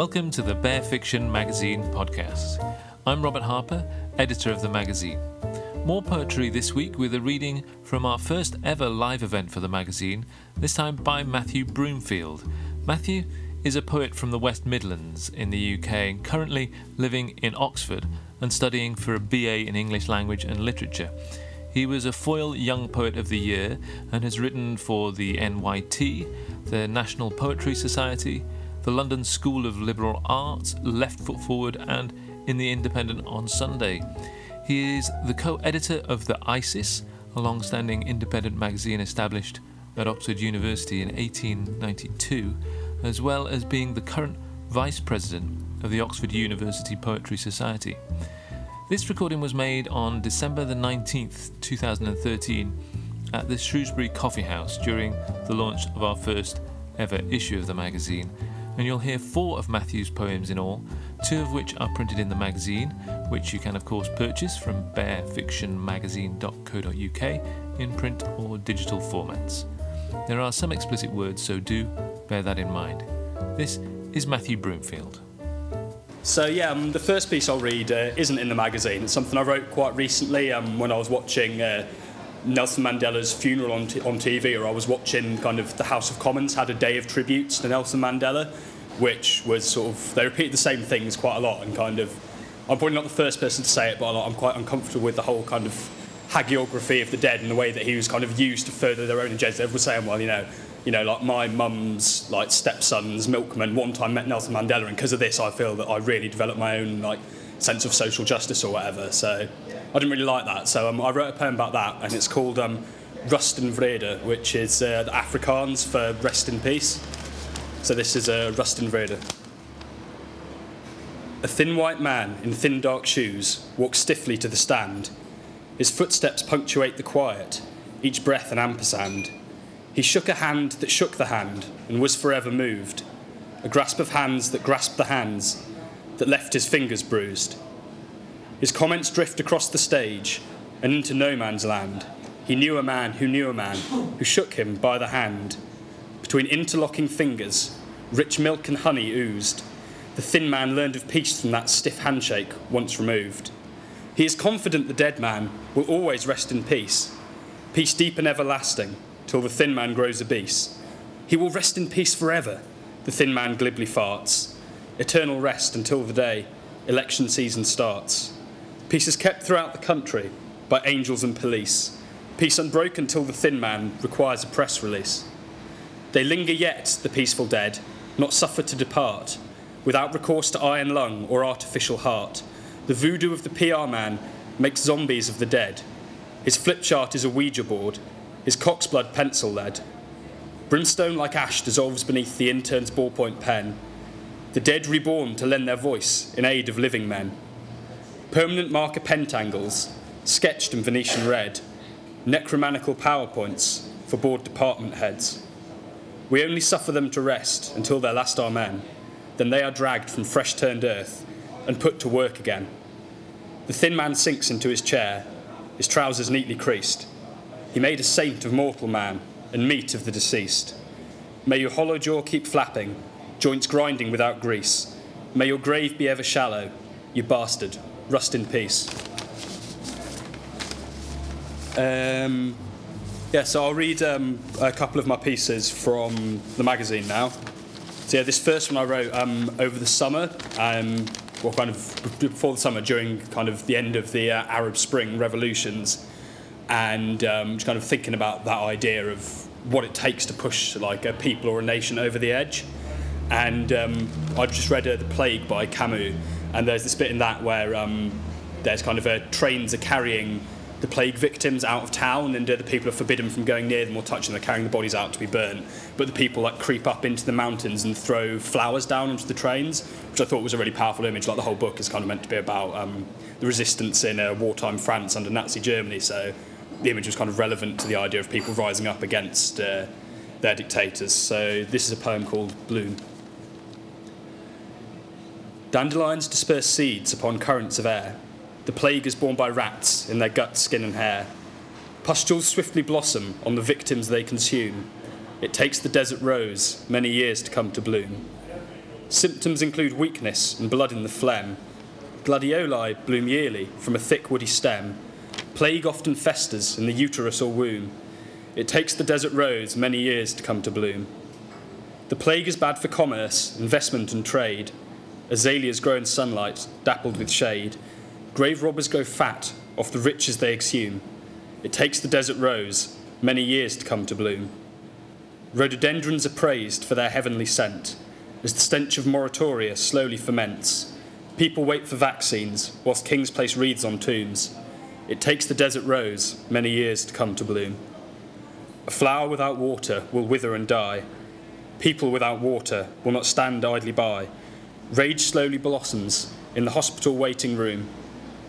Welcome to the Bear Fiction Magazine podcast. I'm Robert Harper, editor of the magazine. More poetry this week with a reading from our first ever live event for the magazine, this time by Matthew Broomfield. Matthew is a poet from the West Midlands in the UK and currently living in Oxford and studying for a BA in English Language and Literature. He was a Foyle Young Poet of the Year and has written for the NYT, the National Poetry Society, the London School of Liberal Arts, Left Foot Forward, and in The Independent on Sunday. He is the co editor of The ISIS, a long standing independent magazine established at Oxford University in 1892, as well as being the current vice president of the Oxford University Poetry Society. This recording was made on December the 19th, 2013, at the Shrewsbury Coffee House during the launch of our first ever issue of the magazine. And you'll hear four of Matthew's poems in all, two of which are printed in the magazine, which you can, of course, purchase from bearfictionmagazine.co.uk in print or digital formats. There are some explicit words, so do bear that in mind. This is Matthew Broomfield. So yeah, um, the first piece I'll read uh, isn't in the magazine. It's something I wrote quite recently um, when I was watching uh, Nelson Mandela's funeral on, t- on TV, or I was watching kind of the House of Commons had a day of tributes to Nelson Mandela, which was sort of they repeated the same things quite a lot and kind of. I'm probably not the first person to say it, but I'm quite uncomfortable with the whole kind of hagiography of the dead and the way that he was kind of used to further their own agendas. Everyone was saying, well, you know, you know, like my mum's like stepson's milkman one time met Nelson Mandela, and because of this, I feel that I really developed my own like sense of social justice or whatever. So I didn't really like that. So um, I wrote a poem about that, and it's called um, Rus in Vrede, which is uh, the Afrikaans for rest in peace. So this is uh, Rus in Vrede. A thin white man in thin dark shoes walks stiffly to the stand. His footsteps punctuate the quiet, each breath an ampersand. He shook a hand that shook the hand and was forever moved, a grasp of hands that grasped the hands that left his fingers bruised. His comments drift across the stage and into no man's land. He knew a man who knew a man who shook him by the hand. Between interlocking fingers, rich milk and honey oozed. The thin man learned of peace from that stiff handshake once removed. He is confident the dead man will always rest in peace, peace deep and everlasting till the thin man grows obese. He will rest in peace forever, the thin man glibly farts. Eternal rest until the day election season starts. Peace is kept throughout the country by angels and police. Peace unbroken till the thin man requires a press release. They linger yet, the peaceful dead, not suffered to depart, without recourse to iron lung or artificial heart. The voodoo of the PR man makes zombies of the dead. His flip chart is a Ouija board, his cock's blood pencil lead. Brimstone like ash dissolves beneath the intern's ballpoint pen. The dead reborn to lend their voice in aid of living men. Permanent marker pentangles, sketched in Venetian red. Necromanical PowerPoints for board department heads. We only suffer them to rest until their last amen. Then they are dragged from fresh turned earth and put to work again. The thin man sinks into his chair, his trousers neatly creased. He made a saint of mortal man and meat of the deceased. May your hollow jaw keep flapping, joints grinding without grease. May your grave be ever shallow, you bastard. Rust in peace. Um, yeah, so I'll read um, a couple of my pieces from the magazine now. So yeah, this first one I wrote um, over the summer, um, well, kind of before the summer, during kind of the end of the uh, Arab Spring revolutions and um, just kind of thinking about that idea of what it takes to push like a people or a nation over the edge. And um, I just read uh, The Plague by Camus, and there's this bit in that where um, there's kind of a trains are carrying the plague victims out of town, and the people are forbidden from going near them or touching them. They're carrying the bodies out to be burnt, but the people like creep up into the mountains and throw flowers down onto the trains, which I thought was a really powerful image. Like the whole book is kind of meant to be about um, the resistance in uh, wartime France under Nazi Germany. So the image was kind of relevant to the idea of people rising up against uh, their dictators. So this is a poem called Bloom. Dandelions disperse seeds upon currents of air. The plague is borne by rats in their gut, skin, and hair. Pustules swiftly blossom on the victims they consume. It takes the desert rose many years to come to bloom. Symptoms include weakness and blood in the phlegm. Gladioli bloom yearly from a thick woody stem. Plague often festers in the uterus or womb. It takes the desert rose many years to come to bloom. The plague is bad for commerce, investment, and trade. Azaleas grow in sunlight, dappled with shade. Grave robbers go fat off the riches they exhume. It takes the desert rose many years to come to bloom. Rhododendrons are praised for their heavenly scent, as the stench of moratoria slowly ferments. People wait for vaccines, whilst kings place wreaths on tombs. It takes the desert rose many years to come to bloom. A flower without water will wither and die. People without water will not stand idly by. Rage slowly blossoms in the hospital waiting room.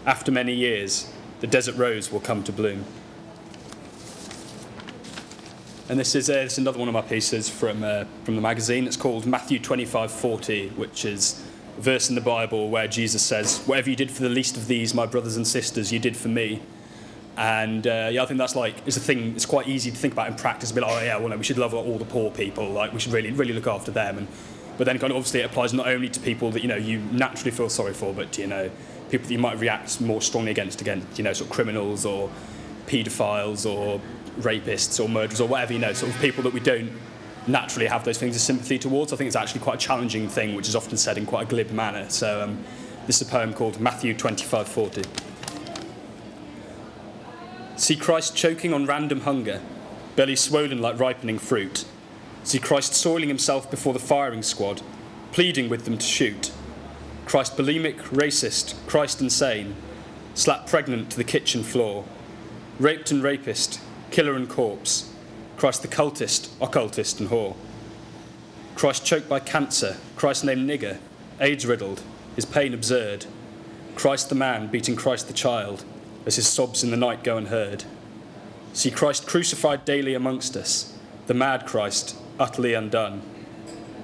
After many years, the desert rose will come to bloom. And this is, uh, this is another one of my pieces from, uh, from the magazine. It's called Matthew 25:40, which is a verse in the Bible where Jesus says, Whatever you did for the least of these, my brothers and sisters, you did for me. And uh, yeah, I think that's like it's a thing. It's quite easy to think about in practice. Be like, oh yeah, well no, we should love all the poor people. Like we should really, really look after them. And but then kind of obviously it applies not only to people that you know you naturally feel sorry for, but you know people that you might react more strongly against, against you know sort of criminals or paedophiles or rapists or murderers or whatever, you know, sort of people that we don't naturally have those things of sympathy towards. I think it's actually quite a challenging thing, which is often said in quite a glib manner. So um, this is a poem called Matthew 25:40. See Christ choking on random hunger, belly swollen like ripening fruit. See Christ soiling himself before the firing squad, pleading with them to shoot. Christ bulimic, racist, Christ insane, slapped pregnant to the kitchen floor, raped and rapist, killer and corpse, Christ the cultist, occultist, and whore. Christ choked by cancer, Christ named nigger, AIDS riddled, his pain absurd. Christ the man beating Christ the child, as his sobs in the night go unheard. See Christ crucified daily amongst us, the mad Christ, utterly undone.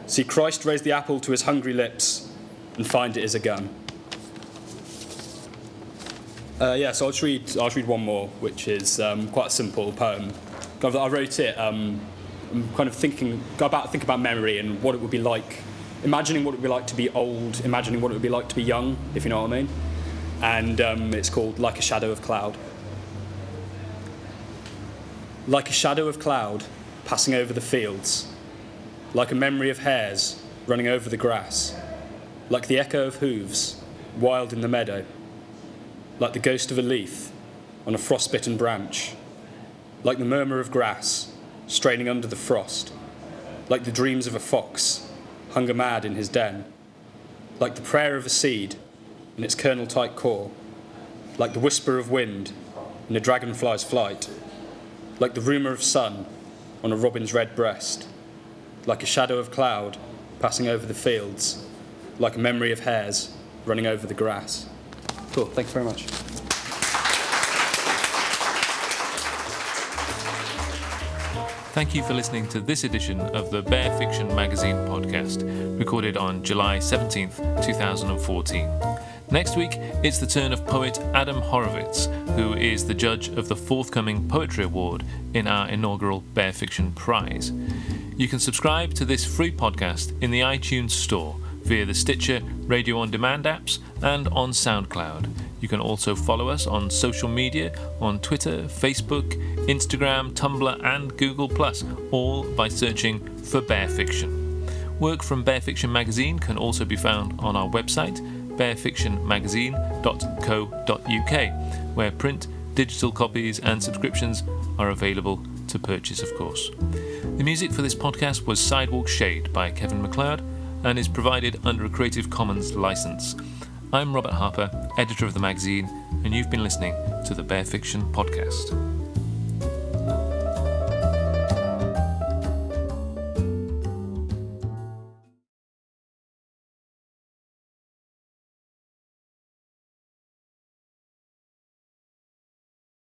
See Christ raise the apple to his hungry lips and find it is a gun. Uh, yeah, so I'll just read. I'll just read one more, which is um, quite a simple poem. I wrote it. Um, I'm kind of thinking about think about memory and what it would be like, imagining what it would be like to be old, imagining what it would be like to be young, if you know what I mean. And um, it's called "Like a Shadow of Cloud." Like a shadow of cloud passing over the fields, like a memory of hares running over the grass, like the echo of hooves wild in the meadow like the ghost of a leaf on a frostbitten branch, like the murmur of grass straining under the frost, like the dreams of a fox, hunger mad in his den, like the prayer of a seed in its kernel tight core, like the whisper of wind in a dragonfly's flight, like the rumour of sun on a robin's red breast, like a shadow of cloud passing over the fields, like a memory of hares running over the grass. Cool. Thanks very much. Thank you for listening to this edition of the Bear Fiction Magazine podcast, recorded on July 17th, 2014. Next week, it's the turn of poet Adam Horovitz, who is the judge of the forthcoming Poetry Award in our inaugural Bear Fiction Prize. You can subscribe to this free podcast in the iTunes Store via the Stitcher Radio on Demand apps and on SoundCloud. You can also follow us on social media on Twitter, Facebook, Instagram, Tumblr, and Google, all by searching for Bear Fiction. Work from Bear Fiction Magazine can also be found on our website, bearfictionmagazine.co.uk, where print, digital copies, and subscriptions are available to purchase, of course. The music for this podcast was Sidewalk Shade by Kevin MacLeod and is provided under a Creative Commons license. I'm Robert Harper, editor of the magazine, and you've been listening to the Bear Fiction Podcast.